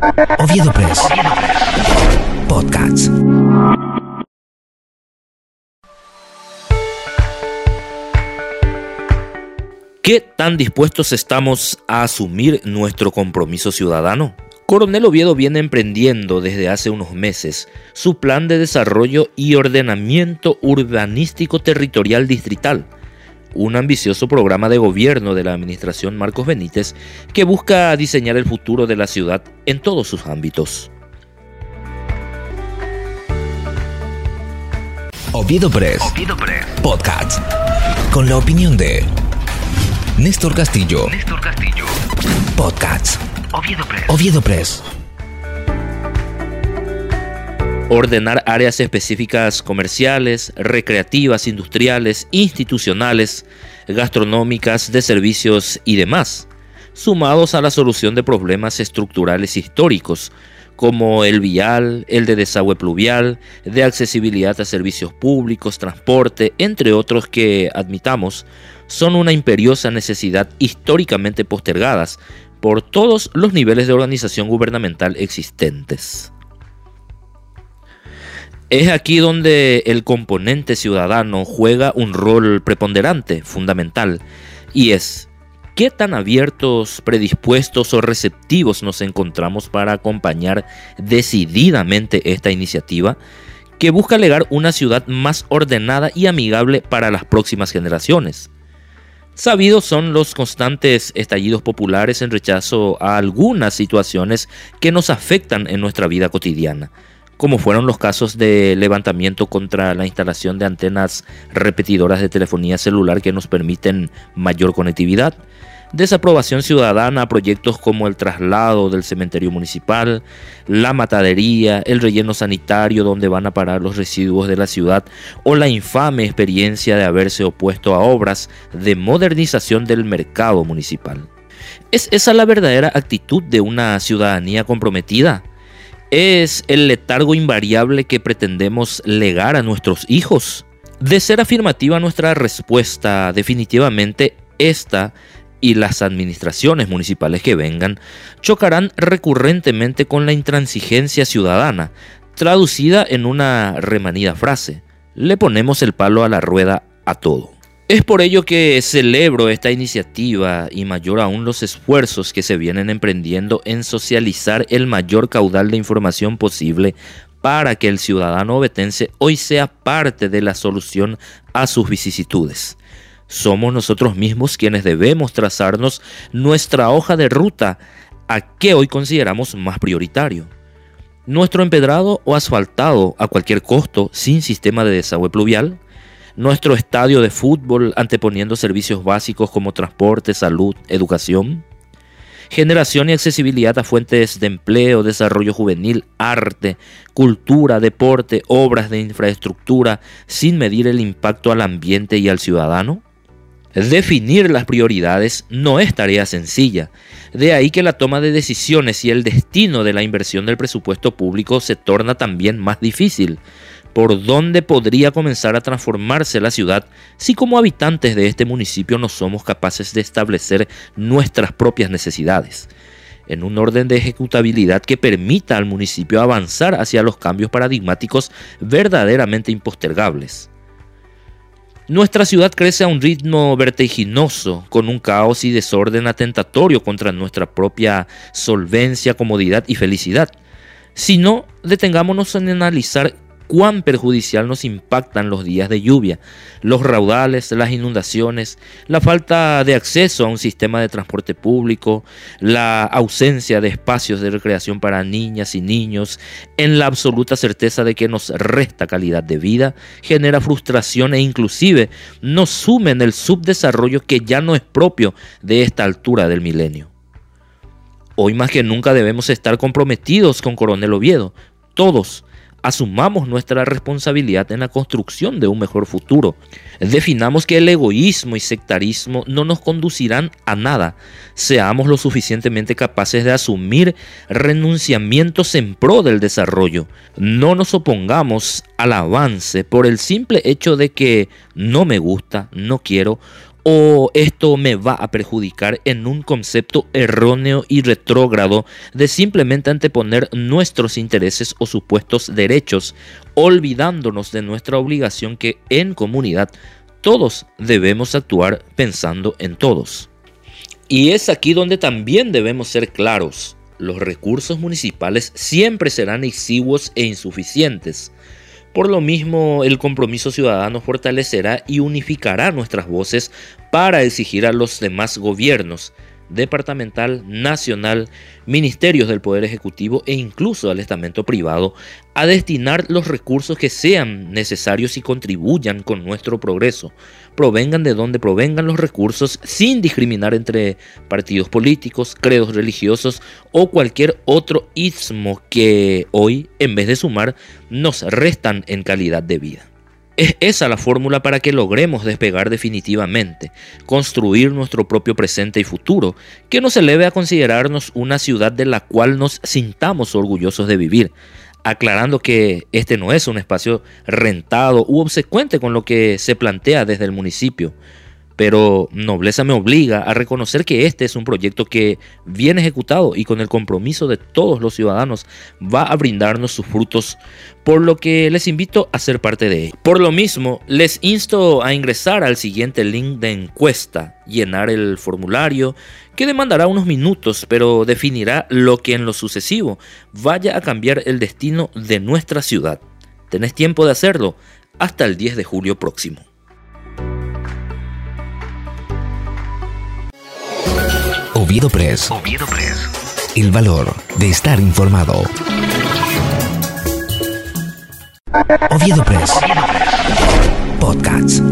Oviedo Press. Podcasts. ¿Qué tan dispuestos estamos a asumir nuestro compromiso ciudadano? Coronel Oviedo viene emprendiendo desde hace unos meses su plan de desarrollo y ordenamiento urbanístico territorial distrital, un ambicioso programa de gobierno de la administración Marcos Benítez que busca diseñar el futuro de la ciudad en todos sus ámbitos. Oviedo Press. Podcast. Con la opinión de Néstor Castillo. Néstor Castillo. Podcasts. Oviedo Press. Oviedo Press. Ordenar áreas específicas comerciales, recreativas, industriales, institucionales, gastronómicas, de servicios y demás, sumados a la solución de problemas estructurales históricos, como el vial, el de desagüe pluvial, de accesibilidad a servicios públicos, transporte, entre otros que, admitamos, son una imperiosa necesidad históricamente postergadas por todos los niveles de organización gubernamental existentes. Es aquí donde el componente ciudadano juega un rol preponderante, fundamental, y es qué tan abiertos, predispuestos o receptivos nos encontramos para acompañar decididamente esta iniciativa que busca legar una ciudad más ordenada y amigable para las próximas generaciones. Sabidos son los constantes estallidos populares en rechazo a algunas situaciones que nos afectan en nuestra vida cotidiana como fueron los casos de levantamiento contra la instalación de antenas repetidoras de telefonía celular que nos permiten mayor conectividad, desaprobación ciudadana a proyectos como el traslado del cementerio municipal, la matadería, el relleno sanitario donde van a parar los residuos de la ciudad o la infame experiencia de haberse opuesto a obras de modernización del mercado municipal. ¿Es esa la verdadera actitud de una ciudadanía comprometida? Es el letargo invariable que pretendemos legar a nuestros hijos. De ser afirmativa nuestra respuesta, definitivamente esta y las administraciones municipales que vengan chocarán recurrentemente con la intransigencia ciudadana, traducida en una remanida frase. Le ponemos el palo a la rueda a todo. Es por ello que celebro esta iniciativa y mayor aún los esfuerzos que se vienen emprendiendo en socializar el mayor caudal de información posible para que el ciudadano obetense hoy sea parte de la solución a sus vicisitudes. Somos nosotros mismos quienes debemos trazarnos nuestra hoja de ruta a qué hoy consideramos más prioritario. Nuestro empedrado o asfaltado a cualquier costo sin sistema de desagüe pluvial, nuestro estadio de fútbol anteponiendo servicios básicos como transporte, salud, educación, generación y accesibilidad a fuentes de empleo, desarrollo juvenil, arte, cultura, deporte, obras de infraestructura, sin medir el impacto al ambiente y al ciudadano? Definir las prioridades no es tarea sencilla, de ahí que la toma de decisiones y el destino de la inversión del presupuesto público se torna también más difícil, por dónde podría comenzar a transformarse la ciudad si como habitantes de este municipio no somos capaces de establecer nuestras propias necesidades, en un orden de ejecutabilidad que permita al municipio avanzar hacia los cambios paradigmáticos verdaderamente impostergables. Nuestra ciudad crece a un ritmo vertiginoso, con un caos y desorden atentatorio contra nuestra propia solvencia, comodidad y felicidad. Si no, detengámonos en analizar cuán perjudicial nos impactan los días de lluvia, los raudales, las inundaciones, la falta de acceso a un sistema de transporte público, la ausencia de espacios de recreación para niñas y niños, en la absoluta certeza de que nos resta calidad de vida, genera frustración e inclusive nos sume en el subdesarrollo que ya no es propio de esta altura del milenio. Hoy más que nunca debemos estar comprometidos con Coronel Oviedo, todos, asumamos nuestra responsabilidad en la construcción de un mejor futuro. Definamos que el egoísmo y sectarismo no nos conducirán a nada. Seamos lo suficientemente capaces de asumir renunciamientos en pro del desarrollo. No nos opongamos al avance por el simple hecho de que no me gusta, no quiero o esto me va a perjudicar en un concepto erróneo y retrógrado de simplemente anteponer nuestros intereses o supuestos derechos, olvidándonos de nuestra obligación que en comunidad todos debemos actuar pensando en todos. Y es aquí donde también debemos ser claros. Los recursos municipales siempre serán exiguos e insuficientes. Por lo mismo, el compromiso ciudadano fortalecerá y unificará nuestras voces para exigir a los demás gobiernos departamental, nacional, ministerios del Poder Ejecutivo e incluso al estamento privado a destinar los recursos que sean necesarios y contribuyan con nuestro progreso, provengan de donde provengan los recursos sin discriminar entre partidos políticos, credos religiosos o cualquier otro istmo que hoy, en vez de sumar, nos restan en calidad de vida. Es esa la fórmula para que logremos despegar definitivamente, construir nuestro propio presente y futuro, que nos eleve a considerarnos una ciudad de la cual nos sintamos orgullosos de vivir, aclarando que este no es un espacio rentado u obsecuente con lo que se plantea desde el municipio, pero nobleza me obliga a reconocer que este es un proyecto que, bien ejecutado y con el compromiso de todos los ciudadanos, va a brindarnos sus frutos, por lo que les invito a ser parte de él. Por lo mismo, les insto a ingresar al siguiente link de encuesta, llenar el formulario, que demandará unos minutos, pero definirá lo que en lo sucesivo vaya a cambiar el destino de nuestra ciudad. Tenés tiempo de hacerlo hasta el 10 de julio próximo. Oviedo Press. El valor de estar informado. Oviedo Press. Podcasts.